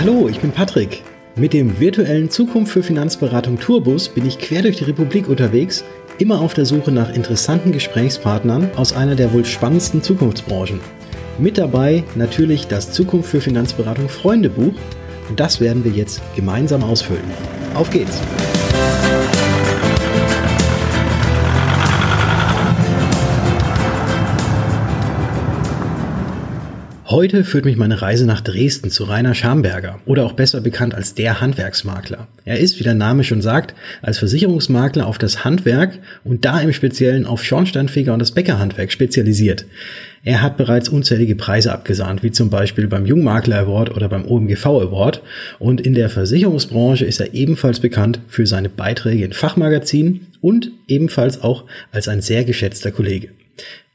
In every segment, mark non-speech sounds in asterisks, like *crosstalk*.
Hallo, ich bin Patrick. Mit dem virtuellen Zukunft für Finanzberatung Tourbus bin ich quer durch die Republik unterwegs, immer auf der Suche nach interessanten Gesprächspartnern aus einer der wohl spannendsten Zukunftsbranchen. Mit dabei natürlich das Zukunft für Finanzberatung Freundebuch und das werden wir jetzt gemeinsam ausfüllen. Auf geht's! Heute führt mich meine Reise nach Dresden zu Rainer Schamberger oder auch besser bekannt als der Handwerksmakler. Er ist, wie der Name schon sagt, als Versicherungsmakler auf das Handwerk und da im Speziellen auf Schornsteinfeger und das Bäckerhandwerk spezialisiert. Er hat bereits unzählige Preise abgesahnt, wie zum Beispiel beim Jungmakler Award oder beim OMGV Award. Und in der Versicherungsbranche ist er ebenfalls bekannt für seine Beiträge in Fachmagazinen und ebenfalls auch als ein sehr geschätzter Kollege.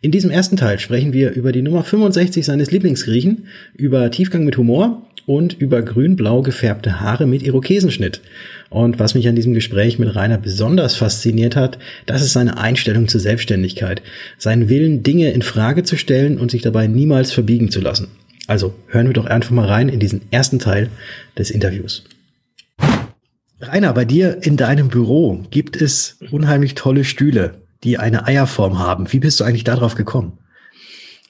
In diesem ersten Teil sprechen wir über die Nummer 65 seines Lieblingsgriechen, über Tiefgang mit Humor und über grün-blau gefärbte Haare mit Irokesenschnitt. Und was mich an diesem Gespräch mit Rainer besonders fasziniert hat, das ist seine Einstellung zur Selbstständigkeit, sein Willen, Dinge in Frage zu stellen und sich dabei niemals verbiegen zu lassen. Also hören wir doch einfach mal rein in diesen ersten Teil des Interviews. Rainer, bei dir in deinem Büro gibt es unheimlich tolle Stühle die eine Eierform haben. Wie bist du eigentlich darauf gekommen?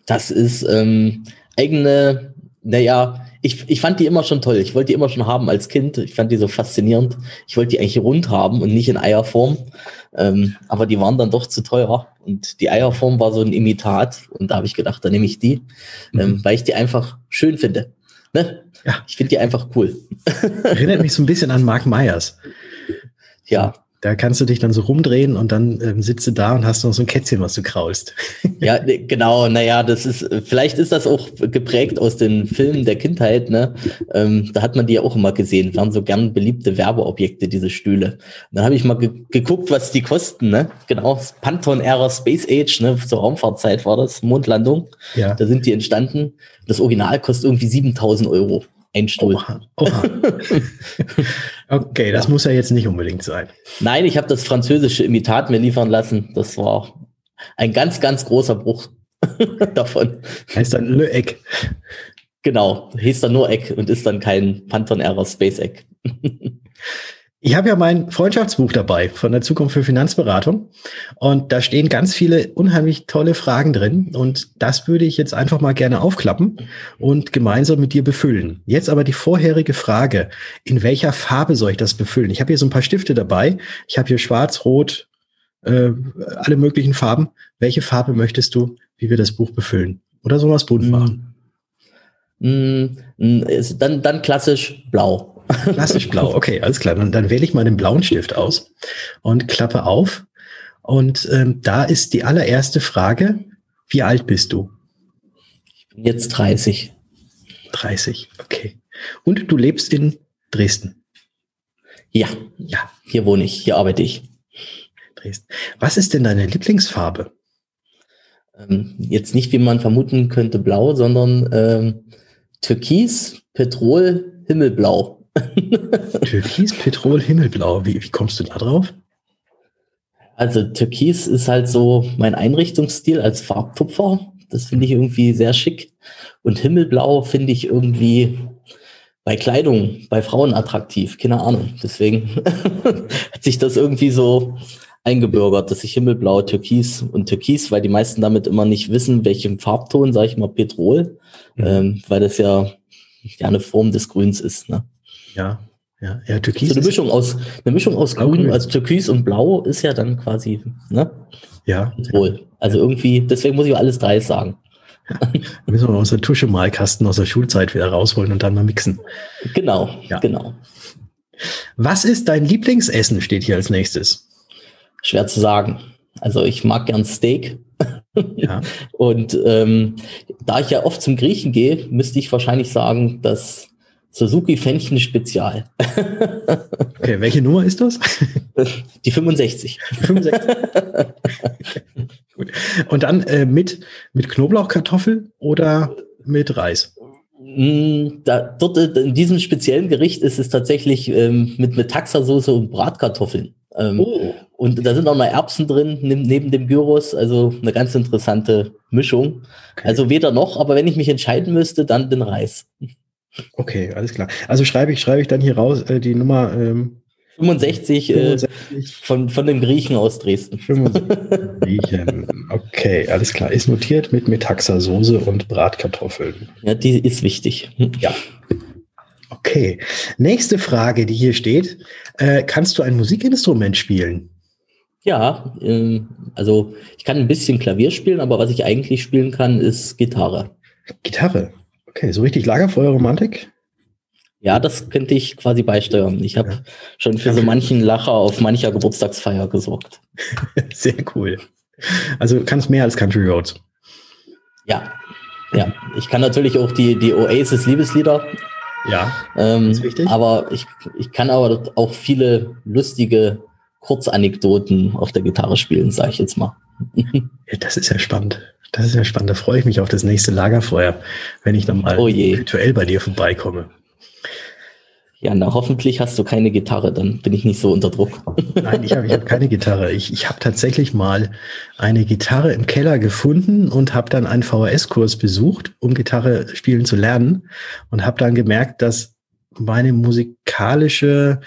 Das ist ähm, eigene, naja, ich, ich fand die immer schon toll. Ich wollte die immer schon haben als Kind. Ich fand die so faszinierend. Ich wollte die eigentlich rund haben und nicht in Eierform. Ähm, aber die waren dann doch zu teuer. Und die Eierform war so ein Imitat. Und da habe ich gedacht, da nehme ich die, mhm. ähm, weil ich die einfach schön finde. Ne? Ja. Ich finde die einfach cool. *laughs* Erinnert mich so ein bisschen an Mark Myers. Ja, da kannst du dich dann so rumdrehen und dann ähm, sitzt du da und hast noch so ein Kätzchen, was du kraulst. *laughs* Ja, genau. Naja, das ist, vielleicht ist das auch geprägt aus den Filmen der Kindheit, ne? Ähm, da hat man die ja auch immer gesehen. Waren so gern beliebte Werbeobjekte, diese Stühle. Und dann habe ich mal ge geguckt, was die kosten, ne? Genau. Panton Era Space Age, ne? Zur Raumfahrtzeit war das, Mondlandung. Ja. Da sind die entstanden. Das Original kostet irgendwie 7000 Euro. Ein Stuhl. Oha, oha. *laughs* okay, das ja. muss ja jetzt nicht unbedingt sein. Nein, ich habe das französische Imitat mir liefern lassen. Das war ein ganz, ganz großer Bruch *laughs* davon. Heißt dann Le Eck. Genau, hieß dann nur Eck und ist dann kein Phantom Error Space Eck. *laughs* Ich habe ja mein Freundschaftsbuch dabei von der Zukunft für Finanzberatung und da stehen ganz viele unheimlich tolle Fragen drin und das würde ich jetzt einfach mal gerne aufklappen und gemeinsam mit dir befüllen. Jetzt aber die vorherige Frage, in welcher Farbe soll ich das befüllen? Ich habe hier so ein paar Stifte dabei. Ich habe hier schwarz, rot, äh, alle möglichen Farben. Welche Farbe möchtest du, wie wir das Buch befüllen? Oder soll was bunt machen? Mm, mm, dann, dann klassisch blau. Klassisch blau, okay, alles klar. Dann, dann wähle ich mal den blauen Stift aus und klappe auf. Und ähm, da ist die allererste Frage, wie alt bist du? Ich bin jetzt 30. 30, okay. Und du lebst in Dresden? Ja, ja, hier wohne ich, hier arbeite ich. Dresden. Was ist denn deine Lieblingsfarbe? Ähm, jetzt nicht, wie man vermuten könnte, blau, sondern ähm, Türkis, Petrol, Himmelblau. *laughs* Türkis, Petrol, Himmelblau. Wie, wie kommst du da drauf? Also Türkis ist halt so mein Einrichtungsstil als Farbtupfer. Das finde ich irgendwie sehr schick. Und Himmelblau finde ich irgendwie bei Kleidung, bei Frauen attraktiv. Keine Ahnung. Deswegen *laughs* hat sich das irgendwie so eingebürgert, dass ich Himmelblau, Türkis und Türkis, weil die meisten damit immer nicht wissen, welchen Farbton, sage ich mal, Petrol, mhm. ähm, weil das ja, ja eine Form des Grüns ist. Ne? Ja, ja, ja, Türkis. So eine Mischung aus, eine Mischung aus Grün, also Türkis und Blau ist ja dann quasi, ne? Ja. Wohl. Also irgendwie, deswegen muss ich alles drei sagen. Ja, müssen wir mal unsere Tuschemalkasten aus der Schulzeit wieder rausholen und dann mal mixen. Genau, ja. genau. Was ist dein Lieblingsessen, steht hier als nächstes? Schwer zu sagen. Also ich mag gern Steak. Ja. *laughs* und ähm, da ich ja oft zum Griechen gehe, müsste ich wahrscheinlich sagen, dass Suzuki Fännchen Spezial. *laughs* okay, welche Nummer ist das? Die 65. 65. *laughs* Gut. Und dann äh, mit, mit Knoblauchkartoffel oder mit Reis? Mm, da, dort in diesem speziellen Gericht ist es tatsächlich ähm, mit, mit Taxasoße und Bratkartoffeln. Ähm, oh. Und da sind auch noch Erbsen drin neben, neben dem Gyros, also eine ganz interessante Mischung. Okay. Also weder noch, aber wenn ich mich entscheiden müsste, dann den Reis. Okay, alles klar. Also schreibe ich, schreibe ich dann hier raus äh, die Nummer ähm, 65, 65. Äh, von, von dem Griechen aus Dresden. 65 Griechen. Okay, alles klar. Ist notiert mit Metaxa-Soße und Bratkartoffeln. Ja, die ist wichtig. Ja. Okay. Nächste Frage, die hier steht. Äh, kannst du ein Musikinstrument spielen? Ja, ähm, also ich kann ein bisschen Klavier spielen, aber was ich eigentlich spielen kann, ist Gitarre. Gitarre? Okay, so richtig Lagerfeuerromantik? Ja, das könnte ich quasi beisteuern. Ich habe ja. schon für so manchen Lacher auf mancher Geburtstagsfeier gesorgt. *laughs* Sehr cool. Also kannst mehr als Country Roads. Ja, ja. Ich kann natürlich auch die, die Oasis Liebeslieder. Ja, ähm, ist wichtig. Aber ich, ich kann aber auch viele lustige Kurzanekdoten auf der Gitarre spielen, sage ich jetzt mal. *laughs* das ist ja spannend. Das ist ja spannend. Da freue ich mich auf das nächste Lagerfeuer, wenn ich dann mal oh virtuell bei dir vorbeikomme. Ja, na hoffentlich hast du keine Gitarre, dann bin ich nicht so unter Druck. *laughs* Nein, ich habe ich hab keine Gitarre. Ich, ich habe tatsächlich mal eine Gitarre im Keller gefunden und habe dann einen VHS-Kurs besucht, um Gitarre spielen zu lernen und habe dann gemerkt, dass meine musikalische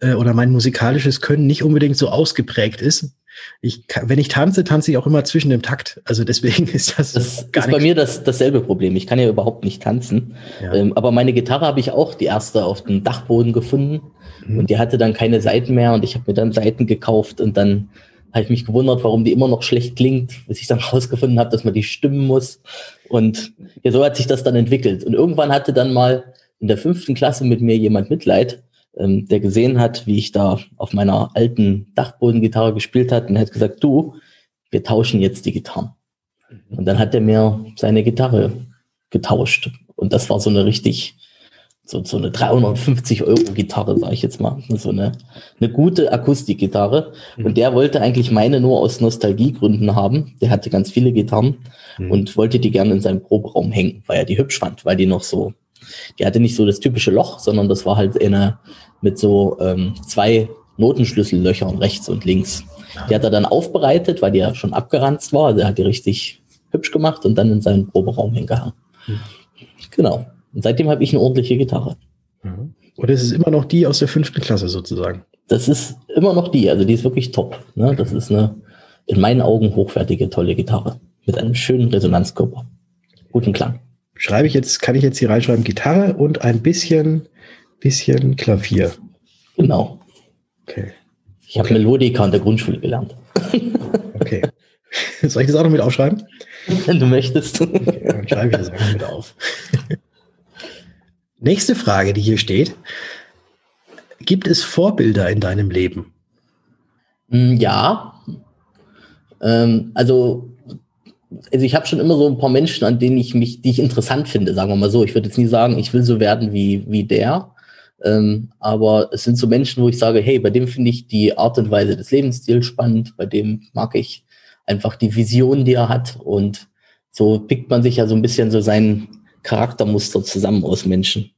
äh, oder mein musikalisches Können nicht unbedingt so ausgeprägt ist ich, wenn ich tanze, tanze ich auch immer zwischen dem Takt. Also deswegen *laughs* ist das. Das ist bei mir das, dasselbe Problem. Ich kann ja überhaupt nicht tanzen. Ja. Ähm, aber meine Gitarre habe ich auch die erste auf dem Dachboden gefunden. Mhm. Und die hatte dann keine Seiten mehr und ich habe mir dann Seiten gekauft und dann habe ich mich gewundert, warum die immer noch schlecht klingt, bis ich dann *laughs* rausgefunden habe, dass man die stimmen muss. Und ja, so hat sich das dann entwickelt. Und irgendwann hatte dann mal in der fünften Klasse mit mir jemand Mitleid ähm, der gesehen hat, wie ich da auf meiner alten Dachbodengitarre gespielt hat und hat gesagt, du, wir tauschen jetzt die Gitarren. Und dann hat er mir seine Gitarre getauscht. Und das war so eine richtig, so, so eine 350 Euro Gitarre, sage ich jetzt mal. So eine, eine gute Akustikgitarre. Mhm. Und der wollte eigentlich meine nur aus Nostalgiegründen haben. Der hatte ganz viele Gitarren mhm. und wollte die gerne in seinem Proberaum hängen, weil er die hübsch fand, weil die noch so, die hatte nicht so das typische Loch, sondern das war halt eine, mit so ähm, zwei Notenschlüssellöchern rechts und links. Die hat er dann aufbereitet, weil die ja schon abgeranzt war. Also er hat die richtig hübsch gemacht und dann in seinen Proberaum hingehangen. Mhm. Genau. Und seitdem habe ich eine ordentliche Gitarre. Mhm. Und es ist immer noch die aus der fünften Klasse sozusagen. Das ist immer noch die, also die ist wirklich top. Ne? Das ist eine in meinen Augen hochwertige, tolle Gitarre mit einem schönen Resonanzkörper. Guten Klang. Schreibe ich jetzt, kann ich jetzt hier reinschreiben, Gitarre und ein bisschen bisschen Klavier. Genau. Okay. Ich habe okay. Melodika in der Grundschule gelernt. Okay. *laughs* Soll ich das auch noch mit aufschreiben? Wenn du möchtest. Okay, dann schreibe ich das auch mit auf. *laughs* Nächste Frage, die hier steht. Gibt es Vorbilder in deinem Leben? Hm, ja. Ähm, also, also ich habe schon immer so ein paar Menschen, an denen ich mich, die ich interessant finde, sagen wir mal so. Ich würde jetzt nie sagen, ich will so werden wie, wie der. Ähm, aber es sind so Menschen, wo ich sage, hey, bei dem finde ich die Art und Weise des Lebensstils spannend, bei dem mag ich einfach die Vision, die er hat. Und so pickt man sich ja so ein bisschen so sein Charaktermuster zusammen aus Menschen.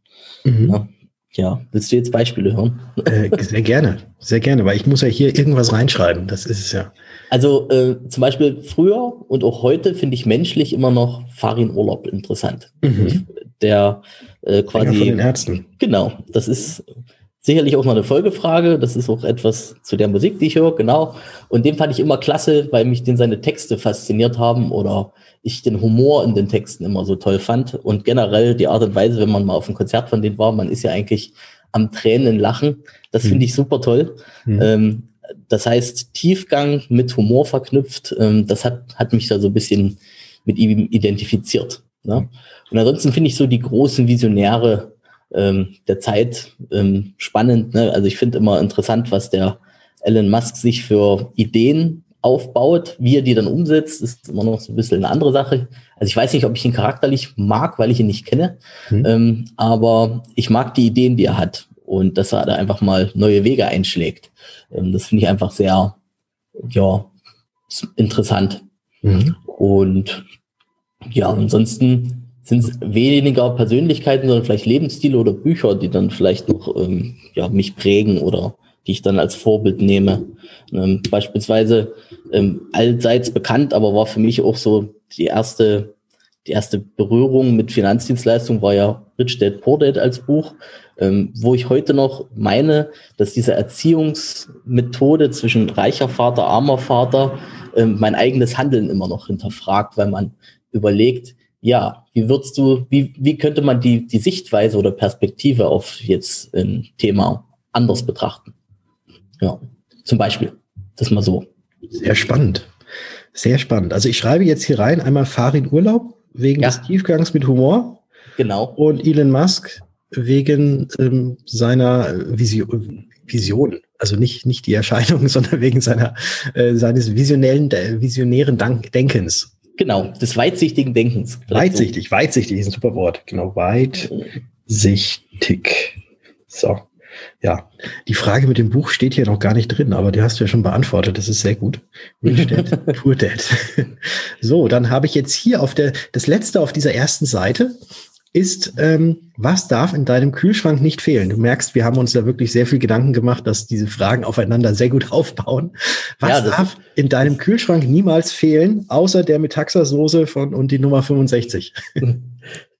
Mhm. Ja. Ja. willst du jetzt Beispiele hören? Äh, sehr gerne, sehr gerne, weil ich muss ja hier irgendwas reinschreiben. Das ist es ja. Also äh, zum Beispiel früher und auch heute finde ich menschlich immer noch Farin Urlaub interessant. Mhm. Der äh, quasi. von den Ärzten. Genau, das ist sicherlich auch noch eine Folgefrage. Das ist auch etwas zu der Musik, die ich höre, genau. Und den fand ich immer klasse, weil mich den seine Texte fasziniert haben oder ich den Humor in den Texten immer so toll fand. Und generell die Art und Weise, wenn man mal auf einem Konzert von denen war, man ist ja eigentlich am Tränen lachen. Das finde hm. ich super toll. Mhm. Ähm, das heißt, Tiefgang mit Humor verknüpft, ähm, das hat, hat mich da so ein bisschen mit ihm identifiziert. Ne? Und ansonsten finde ich so die großen Visionäre ähm, der Zeit ähm, spannend. Ne? Also ich finde immer interessant, was der Elon Musk sich für Ideen aufbaut, wie er die dann umsetzt, ist immer noch so ein bisschen eine andere Sache. Also ich weiß nicht, ob ich ihn charakterlich mag, weil ich ihn nicht kenne, mhm. ähm, aber ich mag die Ideen, die er hat und dass er da einfach mal neue Wege einschlägt. Ähm, das finde ich einfach sehr, ja, interessant. Mhm. Und ja, ansonsten sind es weniger Persönlichkeiten, sondern vielleicht Lebensstile oder Bücher, die dann vielleicht noch ähm, ja, mich prägen oder die ich dann als Vorbild nehme. Ähm, beispielsweise ähm, allseits bekannt, aber war für mich auch so die erste die erste Berührung mit Finanzdienstleistungen war ja Rich Dad Poor Dad als Buch, ähm, wo ich heute noch meine, dass diese Erziehungsmethode zwischen reicher Vater, armer Vater ähm, mein eigenes Handeln immer noch hinterfragt, weil man überlegt, ja, wie würdest du, wie, wie könnte man die, die Sichtweise oder Perspektive auf jetzt ein Thema anders betrachten? Ja, zum Beispiel. Das mal so. Sehr spannend. Sehr spannend. Also ich schreibe jetzt hier rein einmal Farin Urlaub wegen ja. des Tiefgangs mit Humor. Genau. Und Elon Musk wegen ähm, seiner Vision, Vision. Also nicht, nicht die Erscheinung, *laughs* sondern wegen seiner, äh, seines visionellen, visionären Denkens. Genau, des weitsichtigen Denkens. Weitsichtig, so. weitsichtig ist ein super Wort. Genau, weitsichtig. So. Ja, die Frage mit dem Buch steht hier noch gar nicht drin, aber die hast du ja schon beantwortet. Das ist sehr gut. Rich Dad, *laughs* Poor Dad. So, dann habe ich jetzt hier auf der, das letzte auf dieser ersten Seite ist, ähm, was darf in deinem Kühlschrank nicht fehlen? Du merkst, wir haben uns da wirklich sehr viel Gedanken gemacht, dass diese Fragen aufeinander sehr gut *laughs* aufbauen. Was ja, darf in deinem Kühlschrank niemals fehlen, außer der Metaxa-Soße von und die Nummer 65? *laughs*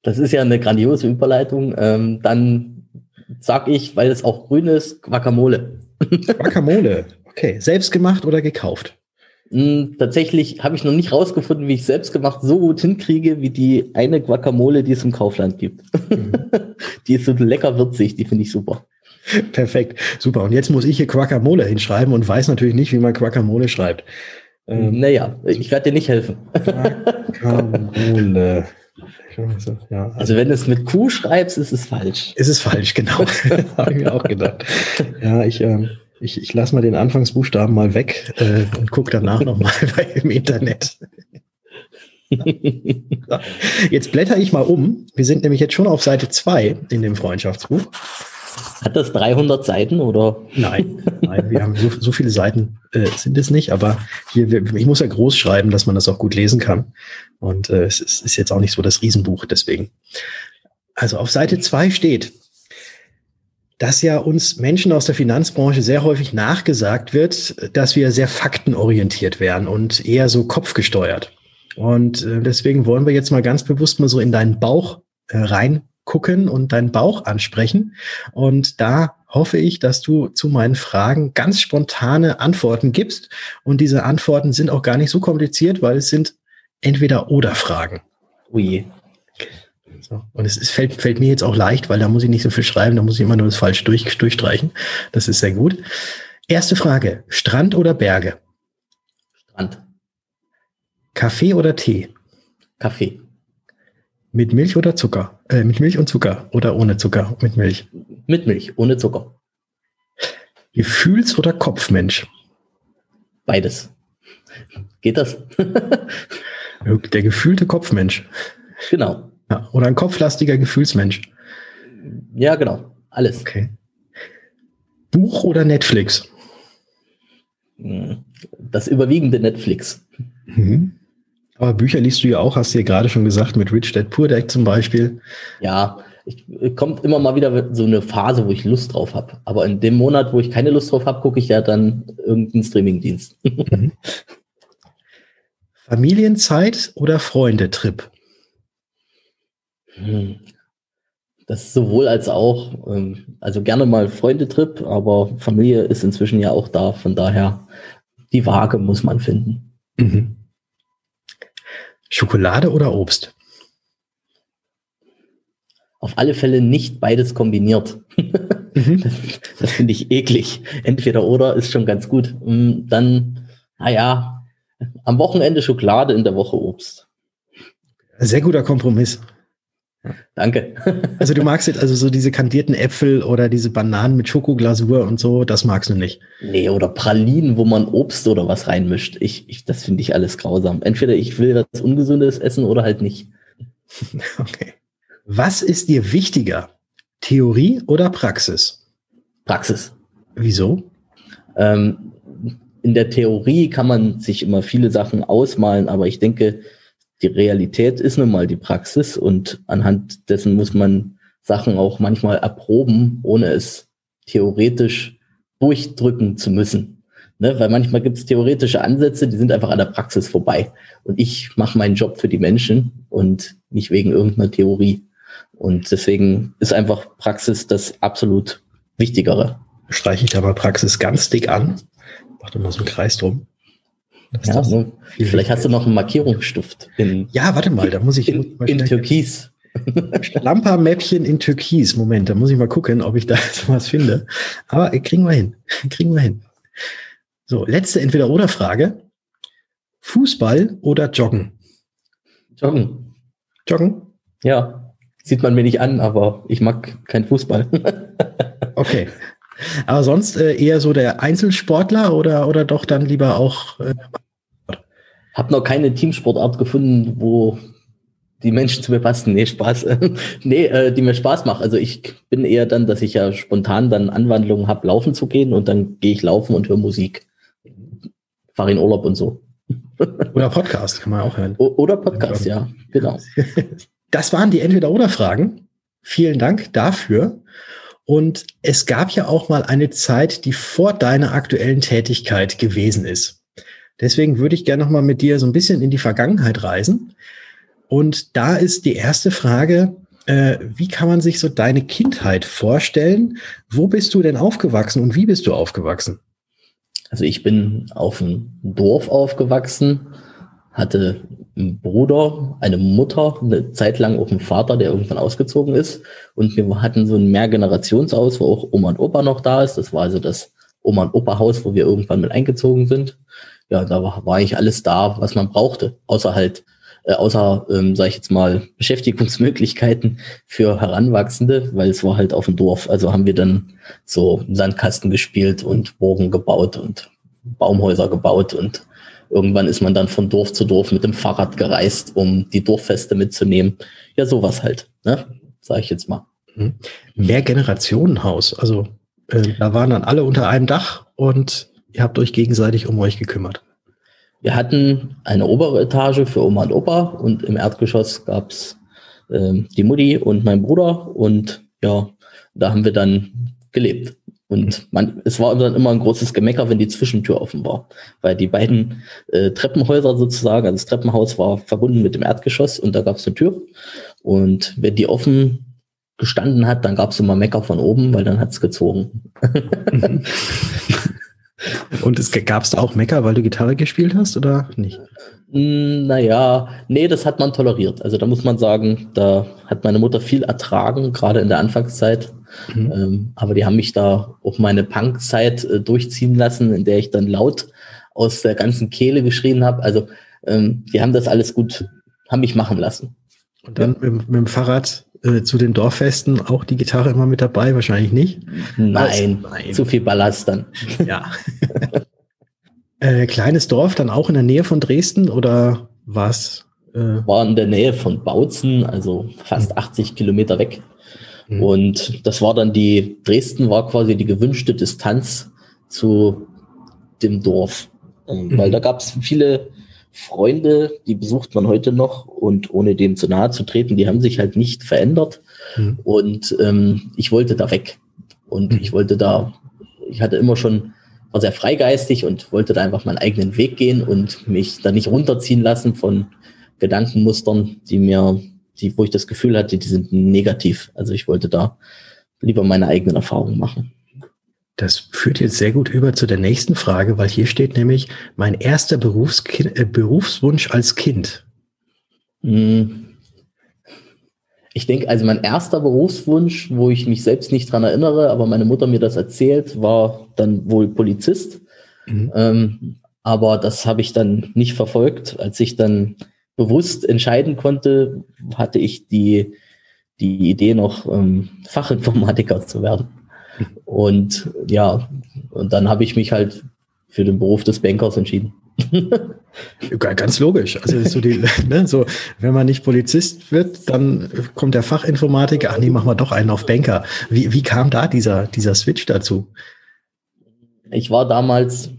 Das ist ja eine grandiose Überleitung. Ähm, dann sag ich, weil es auch grün ist, Guacamole. *laughs* Guacamole, okay. Selbst gemacht oder gekauft? Hm, tatsächlich habe ich noch nicht rausgefunden, wie ich selbst gemacht so gut hinkriege, wie die eine Guacamole, die es im Kaufland gibt. Mhm. *laughs* die ist so lecker würzig, die finde ich super. Perfekt, super. Und jetzt muss ich hier Guacamole hinschreiben und weiß natürlich nicht, wie man Guacamole schreibt. Ähm, naja, ich werde dir nicht helfen. Guacamole. *laughs* Ja, also, also wenn du es mit Q schreibst, ist es falsch. Ist es falsch, genau. *laughs* Habe ich mir auch gedacht. Ja, ich, ähm, ich, ich lasse mal den Anfangsbuchstaben mal weg äh, und gucke danach nochmal *laughs* im Internet. *laughs* jetzt blätter ich mal um. Wir sind nämlich jetzt schon auf Seite 2 in dem Freundschaftsbuch. Hat das 300 Seiten oder? Nein, nein wir haben so, so viele Seiten äh, sind es nicht, aber hier, wir, ich muss ja groß schreiben, dass man das auch gut lesen kann. Und äh, es ist, ist jetzt auch nicht so das Riesenbuch, deswegen. Also auf Seite 2 steht, dass ja uns Menschen aus der Finanzbranche sehr häufig nachgesagt wird, dass wir sehr faktenorientiert werden und eher so kopfgesteuert. Und äh, deswegen wollen wir jetzt mal ganz bewusst mal so in deinen Bauch äh, reingucken und deinen Bauch ansprechen. Und da hoffe ich, dass du zu meinen Fragen ganz spontane Antworten gibst. Und diese Antworten sind auch gar nicht so kompliziert, weil es sind entweder oder Fragen. Ui. So. Und es ist, fällt, fällt mir jetzt auch leicht, weil da muss ich nicht so viel schreiben, da muss ich immer nur das falsch durch, durchstreichen. Das ist sehr gut. Erste Frage: Strand oder Berge? Strand. Kaffee oder Tee? Kaffee. Mit Milch oder Zucker? Äh, mit Milch und Zucker oder ohne Zucker? Mit Milch. Mit Milch, ohne Zucker. Gefühls- oder Kopfmensch? Beides. Geht das? *laughs* Der gefühlte Kopfmensch. Genau. Ja, oder ein kopflastiger Gefühlsmensch. Ja, genau. Alles. Okay. Buch oder Netflix? Hm, das überwiegende Netflix. Mhm. Aber Bücher liest du ja auch, hast du ja gerade schon gesagt, mit Rich Dad Poor Dad zum Beispiel. Ja, ich, kommt immer mal wieder so eine Phase, wo ich Lust drauf habe. Aber in dem Monat, wo ich keine Lust drauf habe, gucke ich ja dann irgendeinen Streamingdienst. Mhm. *laughs* Familienzeit oder Freundetrip? Hm. Das ist sowohl als auch, ähm, also gerne mal Freundetrip, aber Familie ist inzwischen ja auch da. Von daher, die Waage muss man finden. Mhm. Schokolade oder Obst? Auf alle Fälle nicht beides kombiniert. Mhm. *laughs* Das, das finde ich eklig. Entweder oder ist schon ganz gut. Hm, dann, naja, am Wochenende Schokolade, in der Woche Obst. Sehr guter Kompromiss. Danke. *laughs* Also du magst jetzt also so diese kandierten Äpfel oder diese Bananen mit Schokoglasur und so, das magst du nicht. Nee, oder Pralinen, wo man Obst oder was reinmischt. Ich, ich, das finde ich alles grausam. Entweder ich will was Ungesundes essen oder halt nicht. *laughs* Okay. Was ist dir wichtiger? Theorie oder Praxis? Praxis. Wieso? Ähm, in der Theorie kann man sich immer viele Sachen ausmalen, aber ich denke, die Realität ist nun mal die Praxis und anhand dessen muss man Sachen auch manchmal erproben, ohne es theoretisch durchdrücken zu müssen. Ne? Weil manchmal gibt es theoretische Ansätze, die sind einfach an der Praxis vorbei. Und ich mache meinen Job für die Menschen und nicht wegen irgendeiner Theorie. Und deswegen ist einfach Praxis das absolut Wichtigere. Streiche ich da mal Praxis ganz dick an. Mach doch mal so einen Kreis drum. Ja, so. Vielleicht hast du noch einen Markierungsstift. In, ja, warte mal, da muss ich. In, in Türkis. Lampa-Mäppchen in Türkis. Moment, da muss ich mal gucken, ob ich da *laughs* sowas finde. Aber äh, kriegen wir hin. Kriegen wir hin. So, letzte Entweder-Oder-Frage. Fußball oder Joggen? Joggen. Joggen? Ja. Sieht man mir nicht an, aber ich mag keinen Fußball. *laughs* okay. Aber sonst äh, eher so der Einzelsportler oder, oder doch dann lieber auch. Äh, hab noch keine Teamsportart gefunden, wo die Menschen zu mir passen. Nee, Spaß. *laughs* nee, äh, die mir Spaß macht. Also ich bin eher dann, dass ich ja spontan dann Anwandlungen habe, laufen zu gehen und dann gehe ich laufen und höre Musik. Fahre in Urlaub und so. *laughs* Oder Podcast, kann man auch hören. O oder Podcast, ja, genau. *laughs* Das waren die Entweder-Oder-Fragen. Vielen Dank dafür. Und es gab ja auch mal eine Zeit, die vor deiner aktuellen Tätigkeit gewesen ist. Deswegen würde ich gerne noch mal mit dir so ein bisschen in die Vergangenheit reisen. Und da ist die erste Frage, äh, wie kann man sich so deine Kindheit vorstellen? Wo bist du denn aufgewachsen und wie bist du aufgewachsen? Also ich bin auf dem Dorf aufgewachsen, hatte einen Bruder, eine Mutter, eine Zeit lang auch einen Vater, der irgendwann ausgezogen ist. Und wir hatten so ein Mehrgenerationshaus, wo auch Oma und Opa noch da ist. Das war also das Oma und Opa Haus, wo wir irgendwann mit eingezogen sind. Ja, da war, war ich alles da, was man brauchte, außer halt äh, außer, ähm, sage ich jetzt mal, Beschäftigungsmöglichkeiten für Heranwachsende, weil es war halt auf dem Dorf. Also haben wir dann so Sandkasten gespielt und Burgen gebaut und Baumhäuser gebaut und irgendwann ist man dann von Dorf zu Dorf mit dem Fahrrad gereist, um die Dorffeste mitzunehmen. Ja, sowas halt, ne? sage ich jetzt mal. Mhm. Mehr Generationenhaus, also äh, da waren dann alle unter einem Dach und ihr habt euch gegenseitig um euch gekümmert. Wir hatten eine obere Etage für Oma und Opa und im Erdgeschoss gab's äh, die Mutti und mein Bruder und ja, da haben wir dann gelebt. Und man, es war dann immer ein großes Gemecker, wenn die Zwischentür offen war. Weil die beiden äh, Treppenhäuser sozusagen, also das Treppenhaus war verbunden mit dem Erdgeschoss und da gab es eine Tür. Und wenn die offen gestanden hat, dann gab es immer Mecker von oben, weil dann hat's gezogen. *laughs* Und es gab es da auch Mecker, weil du Gitarre gespielt hast oder nicht? Hm, naja, nee, das hat man toleriert. Also da muss man sagen, da hat meine Mutter viel ertragen, gerade in der Anfangszeit. Mhm. Ähm, aber die haben mich da auch meine Punkzeit äh, durchziehen lassen, in der ich dann laut aus der ganzen Kehle geschrien habe. Also ähm, die haben das alles gut, haben mich machen lassen. Und dann mit, mit dem Fahrrad äh, zu den Dorffesten auch die Gitarre immer mit dabei? Wahrscheinlich nicht. Nein, nein. zu viel Ballast dann. Ja. *laughs* *laughs* äh, kleines Dorf, dann auch in der Nähe von Dresden oder was? Äh? War in der Nähe von Bautzen, also fast 80 mhm. Kilometer weg. Mhm. Und das war dann die, Dresden war quasi die gewünschte Distanz zu dem Dorf. Ähm, mhm. Weil da gab es viele Freunde, die besucht man heute noch und ohne dem zu nahe zu treten, die haben sich halt nicht verändert. Mhm. Und ähm, ich wollte da weg. Und mhm. ich wollte da, ich hatte immer schon, war sehr freigeistig und wollte da einfach meinen eigenen Weg gehen und mich da nicht runterziehen lassen von Gedankenmustern, die mir, die, wo ich das Gefühl hatte, die sind negativ. Also ich wollte da lieber meine eigenen Erfahrungen machen. Das führt jetzt sehr gut über zu der nächsten Frage, weil hier steht nämlich mein erster Berufskind, äh, Berufswunsch als Kind. Hm. Ich denke, also mein erster Berufswunsch, wo ich mich selbst nicht dran erinnere, aber meine Mutter mir das erzählt, war dann wohl Polizist. Mhm. Ähm, aber das habe ich dann nicht verfolgt. Als ich dann bewusst entscheiden konnte, hatte ich die, die Idee noch ähm, Fachinformatiker zu werden. Und ja, und dann habe ich mich halt für den Beruf des Bankers entschieden. *laughs* Ganz logisch. Also so die, ne, so, wenn man nicht Polizist wird, dann kommt der Fachinformatiker, ach nee, machen wir doch einen auf Banker. Wie, wie kam da dieser, dieser Switch dazu? Ich war damals,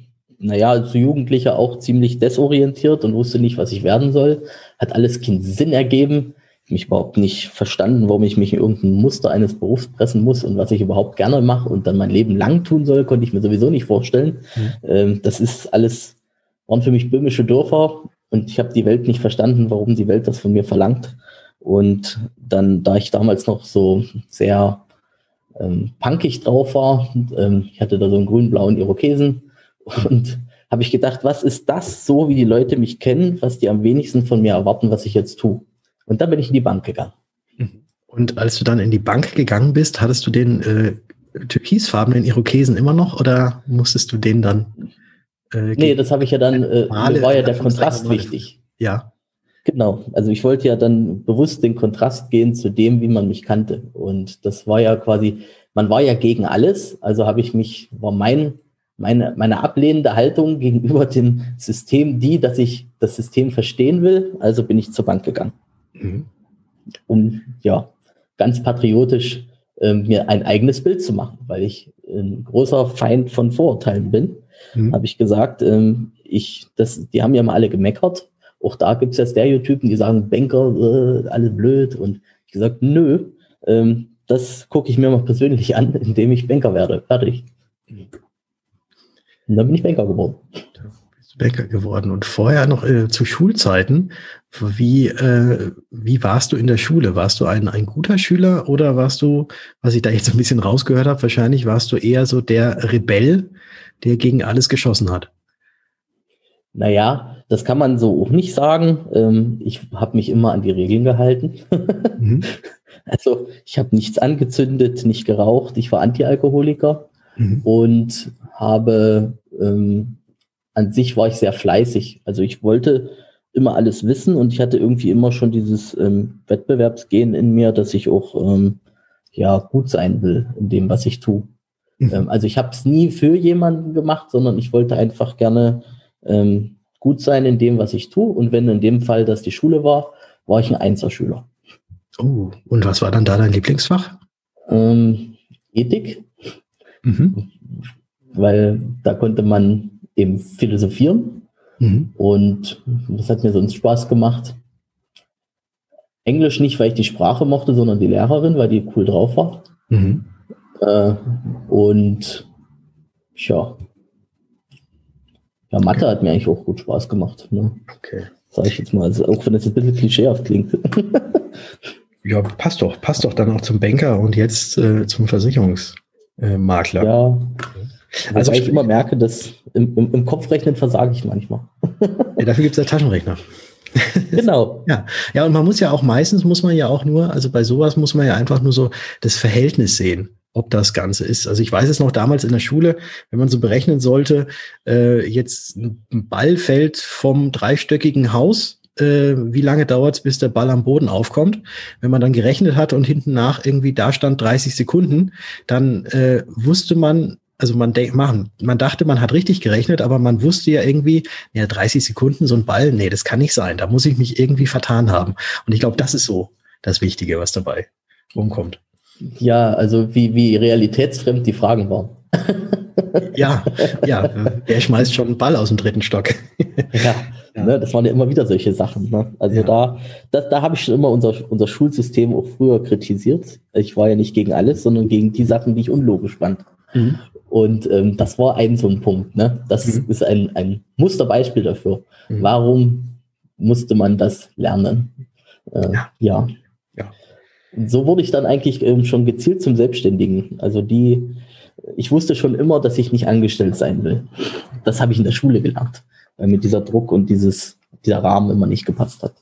naja, als Jugendlicher auch ziemlich desorientiert und wusste nicht, was ich werden soll. Hat alles keinen Sinn ergeben mich überhaupt nicht verstanden, warum ich mich in irgendein Muster eines Berufs pressen muss und was ich überhaupt gerne mache und dann mein Leben lang tun soll, konnte ich mir sowieso nicht vorstellen. Mhm. Ähm, das ist alles, waren für mich böhmische Dörfer und ich habe die Welt nicht verstanden, warum die Welt das von mir verlangt. Und dann, da ich damals noch so sehr ähm, punkig drauf war, ähm, ich hatte da so einen grün-blauen Irokesen und habe ich gedacht, was ist das so, wie die Leute mich kennen, was die am wenigsten von mir erwarten, was ich jetzt tue. Und dann bin ich in die Bank gegangen. Mhm. Und als du dann in die Bank gegangen bist, hattest du den äh, türkisfarbenen Irokesen immer noch oder musstest du den dann? Äh, nee, das habe ich ja dann, äh, Male, war ja der Kontrast wichtig. Ja. Genau, also ich wollte ja dann bewusst den Kontrast gehen zu dem, wie man mich kannte. Und das war ja quasi, man war ja gegen alles, also habe ich mich, war mein, meine, meine ablehnende Haltung gegenüber dem System die, dass ich das System verstehen will, also bin ich zur Bank gegangen. Mhm. Um ja ganz patriotisch äh, mir ein eigenes Bild zu machen, weil ich ein großer Feind von Vorurteilen bin. Mhm. Habe ich gesagt, ähm, ich, das, die haben ja mal alle gemeckert auch da gibt es ja Stereotypen, die sagen, Banker, äh, alles blöd. Und ich gesagt, nö, ähm, das gucke ich mir mal persönlich an, indem ich Banker werde. Fertig. Und dann bin ich Banker geworden. Banker geworden. Und vorher noch äh, zu Schulzeiten, wie, äh, wie warst du in der Schule? Warst du ein, ein guter Schüler oder warst du, was ich da jetzt ein bisschen rausgehört habe, wahrscheinlich warst du eher so der Rebell, der gegen alles geschossen hat? Naja, das kann man so auch nicht sagen. Ähm, ich habe mich immer an die Regeln gehalten. mhm. *laughs* Also ich habe nichts angezündet, nicht geraucht. Ich war Antialkoholiker mhm. und habe ähm, an sich war ich sehr fleißig. Also ich wollte immer alles wissen und ich hatte irgendwie immer schon dieses ähm, Wettbewerbsgehen in mir, dass ich auch ähm, ja gut sein will in dem, was ich tue. Mhm. Ähm, also ich habe es nie für jemanden gemacht, sondern ich wollte einfach gerne ähm, gut sein in dem, was ich tue. Und wenn in dem Fall das die Schule war, war ich ein Einserschüler. Oh, und was war dann da dein Lieblingsfach? Ähm, Ethik. Mhm. Weil da konnte man eben philosophieren. Mhm. Und das hat mir sonst Spaß gemacht. Englisch nicht, weil ich die Sprache mochte, sondern die Lehrerin, weil die cool drauf war. Mhm. Äh, und ja, ja, Mathe hat mir eigentlich auch gut Spaß gemacht. Ne? Okay. Sag ich jetzt mal, also auch wenn das ein bisschen klischeehaft klingt. *laughs* ja, passt doch, passt doch dann auch zum Banker und jetzt äh, zum Versicherungsmakler. ja. Also ich immer merke, dass im, im, im Kopfrechnen versage ich manchmal. *laughs* ja, dafür gibt es ja Taschenrechner. *laughs* Genau. ja. ja, und man muss ja auch meistens muss man ja auch nur, also bei sowas muss man ja einfach nur so das Verhältnis sehen ob das Ganze ist. Also ich weiß es noch damals in der Schule, wenn man so berechnen sollte, äh, jetzt ein Ball fällt vom dreistöckigen Haus, äh, wie lange dauert es, bis der Ball am Boden aufkommt? Wenn man dann gerechnet hat und hinten nach irgendwie da stand 30 Sekunden, dann äh, wusste man, also man, man, man dachte, man hat richtig gerechnet, aber man wusste ja irgendwie, ja, 30 Sekunden so ein Ball, nee, das kann nicht sein. Da muss ich mich irgendwie vertan haben. Und ich glaube, das ist so das Wichtige, was dabei rumkommt. Ja, also wie, wie realitätsfremd die Fragen waren. ja, ja, wer schmeißt schon einen Ball aus dem dritten Stock? ja, ja. Ne, das waren ja immer wieder solche Sachen. Ne? Also ja. da, da, da habe ich schon immer unser, unser Schulsystem auch früher kritisiert. Ich war ja nicht gegen alles, sondern gegen die Sachen, die ich unlogisch fand. Mhm. Und ähm, das war ein so ein Punkt. Ne? Das mhm. ist ein, ein Musterbeispiel dafür. Mhm. Warum musste man das lernen? Äh, ja. ja so wurde ich dann eigentlich ähm, schon gezielt zum Selbstständigen. Also die, ich wusste schon immer, dass ich nicht angestellt sein will. Das habe ich in der Schule gelernt, weil mir dieser Druck und dieses, dieser Rahmen immer nicht gepasst hat.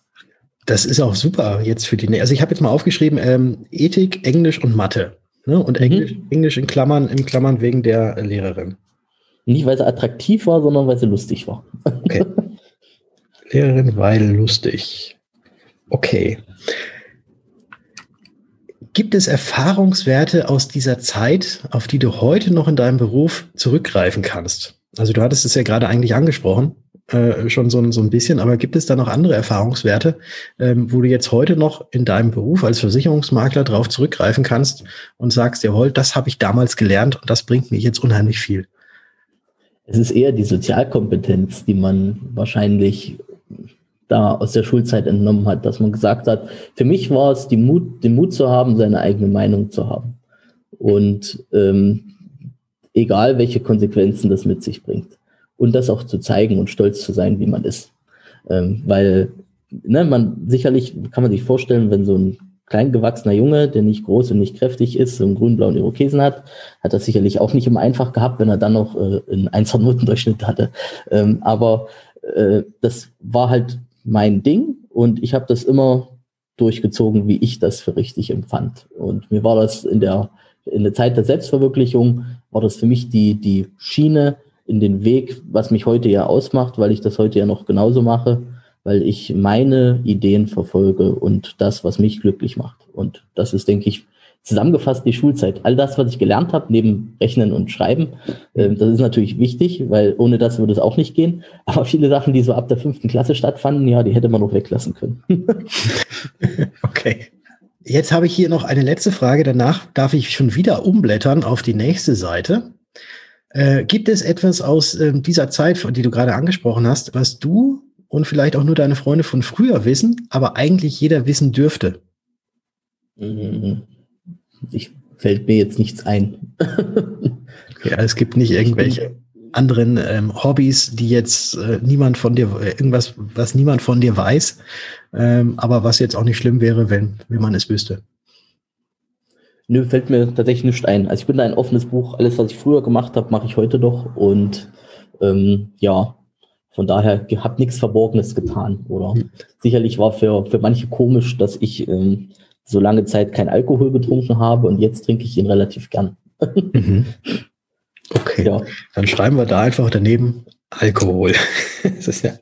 Das ist auch super jetzt für die. Also ich habe jetzt mal aufgeschrieben ähm, Ethik, Englisch und Mathe. Ne? Und Englisch, mhm. Englisch in Klammern, in Klammern wegen der Lehrerin. Nicht, weil sie attraktiv war, sondern weil sie lustig war. Okay. *laughs* Lehrerin, weil lustig. Okay. Gibt es Erfahrungswerte aus dieser Zeit, auf die du heute noch in deinem Beruf zurückgreifen kannst? Also du hattest es ja gerade eigentlich angesprochen, äh, schon so, so ein bisschen, aber gibt es da noch andere Erfahrungswerte, ähm, wo du jetzt heute noch in deinem Beruf als Versicherungsmakler darauf zurückgreifen kannst und sagst, jawohl, das habe ich damals gelernt und das bringt mir jetzt unheimlich viel? Es ist eher die Sozialkompetenz, die man wahrscheinlich da aus der Schulzeit entnommen hat, dass man gesagt hat, für mich war es die Mut, den Mut zu haben, seine eigene Meinung zu haben. Und ähm, egal welche Konsequenzen das mit sich bringt. Und das auch zu zeigen und stolz zu sein, wie man ist. Ähm, weil ne, man sicherlich kann man sich vorstellen, wenn so ein kleingewachsener Junge, der nicht groß und nicht kräftig ist, so einen grün-blauen Irokesen hat, hat das sicherlich auch nicht immer einfach gehabt, wenn er dann noch äh, einen Einser-Notendurchschnitt hatte. Ähm, aber äh, das war halt mein Ding und ich habe das immer durchgezogen, wie ich das für richtig empfand. Und mir war das in der, in der Zeit der Selbstverwirklichung, war das für mich die, die Schiene in den Weg, was mich heute ja ausmacht, weil ich das heute ja noch genauso mache weil ich meine Ideen verfolge und das, was mich glücklich macht. Und das ist, denke ich, zusammengefasst die Schulzeit. All das, was ich gelernt habe, neben Rechnen und Schreiben, äh, das ist natürlich wichtig, weil ohne das würde es auch nicht gehen. Aber viele Sachen, die so ab der fünften Klasse stattfanden, ja, die hätte man noch weglassen können. *laughs* okay. Jetzt habe ich hier noch eine letzte Frage. Danach darf ich schon wieder umblättern auf die nächste Seite. Äh, gibt es etwas aus äh, dieser Zeit, die du gerade angesprochen hast, was du und vielleicht auch nur deine Freunde von früher wissen, aber eigentlich jeder wissen dürfte? Mhm. Ich fällt mir jetzt nichts ein. *laughs* ja, es gibt nicht irgendwelche anderen ähm, Hobbys, die jetzt äh, niemand von dir, äh, irgendwas, was niemand von dir weiß, ähm, aber was jetzt auch nicht schlimm wäre, wenn, wenn man es wüsste. Nö, fällt mir tatsächlich nicht ein. Also ich bin da ein offenes Buch. Alles, was ich früher gemacht habe, mache ich heute doch. Und ähm, ja, von daher habe nichts Verborgenes getan. Oder mhm. sicherlich war für, für manche komisch, dass ich ähm, so lange Zeit kein Alkohol getrunken habe und jetzt trinke ich ihn relativ gern. Mhm. Okay, ja. dann schreiben wir da einfach daneben Alkohol. *laughs* das, ja *laughs*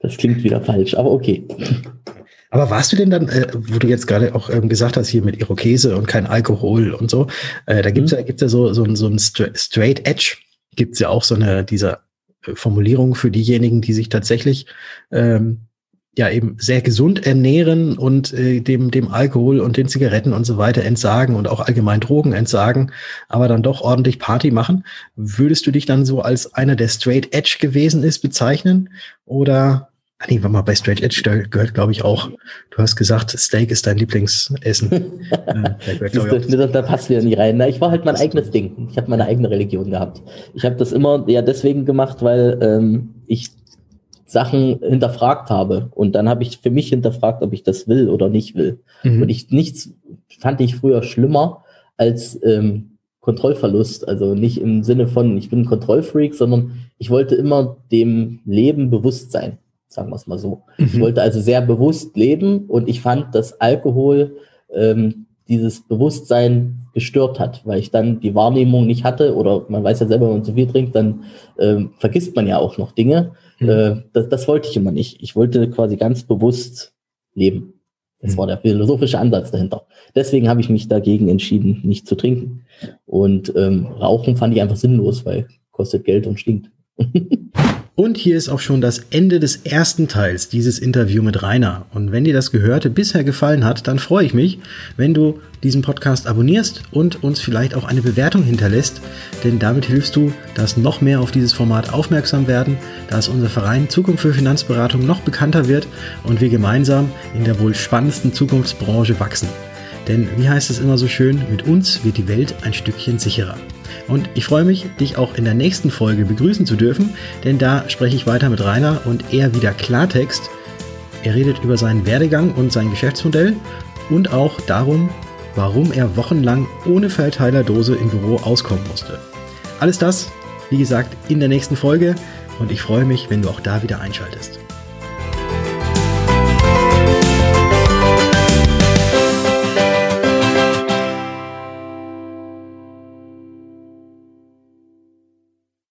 das klingt wieder falsch, aber okay. Aber warst du denn dann, äh, wo du jetzt gerade auch ähm, gesagt hast, hier mit Irokese und kein Alkohol und so, äh, da gibt's mhm. ja, gibt's ja so, so, so ein Straight Edge gibt es ja auch so eine dieser äh, Formulierung für diejenigen, die sich tatsächlich ähm, ja eben sehr gesund ernähren und äh, dem dem Alkohol und den Zigaretten und so weiter entsagen und auch allgemein Drogen entsagen, aber dann doch ordentlich Party machen. Würdest du dich dann so als einer, der straight edge gewesen ist, bezeichnen oder nee, war mal bei Straight Edge, da gehört, glaube ich, auch, du hast gesagt, Steak ist dein Lieblingsessen. *laughs* äh, da, da passt wieder nicht rein. Na, ich war halt mein eigenes Ding. Ich habe meine eigene Religion gehabt. Ich habe das immer ja deswegen gemacht, weil ähm, ich Sachen hinterfragt habe. Und dann habe ich für mich hinterfragt, ob ich das will oder nicht will. Mhm. Und ich nichts fand ich früher schlimmer als ähm, Kontrollverlust. Also nicht im Sinne von, ich bin ein Kontrollfreak, sondern ich wollte immer dem Leben bewusst sein sagen wir es mal so. Mhm. Ich wollte also sehr bewusst leben und ich fand, dass Alkohol ähm, dieses Bewusstsein gestört hat, weil ich dann die Wahrnehmung nicht hatte oder man weiß ja selber, wenn man zu viel trinkt, dann ähm, vergisst man ja auch noch Dinge. Mhm. Äh, das, das wollte ich immer nicht. Ich wollte quasi ganz bewusst leben. Das mhm. war der philosophische Ansatz dahinter. Deswegen habe ich mich dagegen entschieden, nicht zu trinken. Und ähm, Rauchen fand ich einfach sinnlos, weil kostet Geld und stinkt. Und hier ist auch schon das Ende des ersten Teils dieses Interview mit Rainer. Und wenn dir das Gehörte bisher gefallen hat, dann freue ich mich, wenn du diesen Podcast abonnierst und uns vielleicht auch eine Bewertung hinterlässt, denn damit hilfst du, dass noch mehr auf dieses Format aufmerksam werden, dass unser Verein Zukunft für Finanzberatung noch bekannter wird und wir gemeinsam in der wohl spannendsten Zukunftsbranche wachsen. Denn wie heißt es immer so schön, mit uns wird die Welt ein Stückchen sicherer. Und ich freue mich, dich auch in der nächsten Folge begrüßen zu dürfen, denn da spreche ich weiter mit Rainer und er wieder Klartext. Er redet über seinen Werdegang und sein Geschäftsmodell und auch darum, warum er wochenlang ohne Verteilerdose im Büro auskommen musste. Alles das, wie gesagt, in der nächsten Folge und ich freue mich, wenn du auch da wieder einschaltest.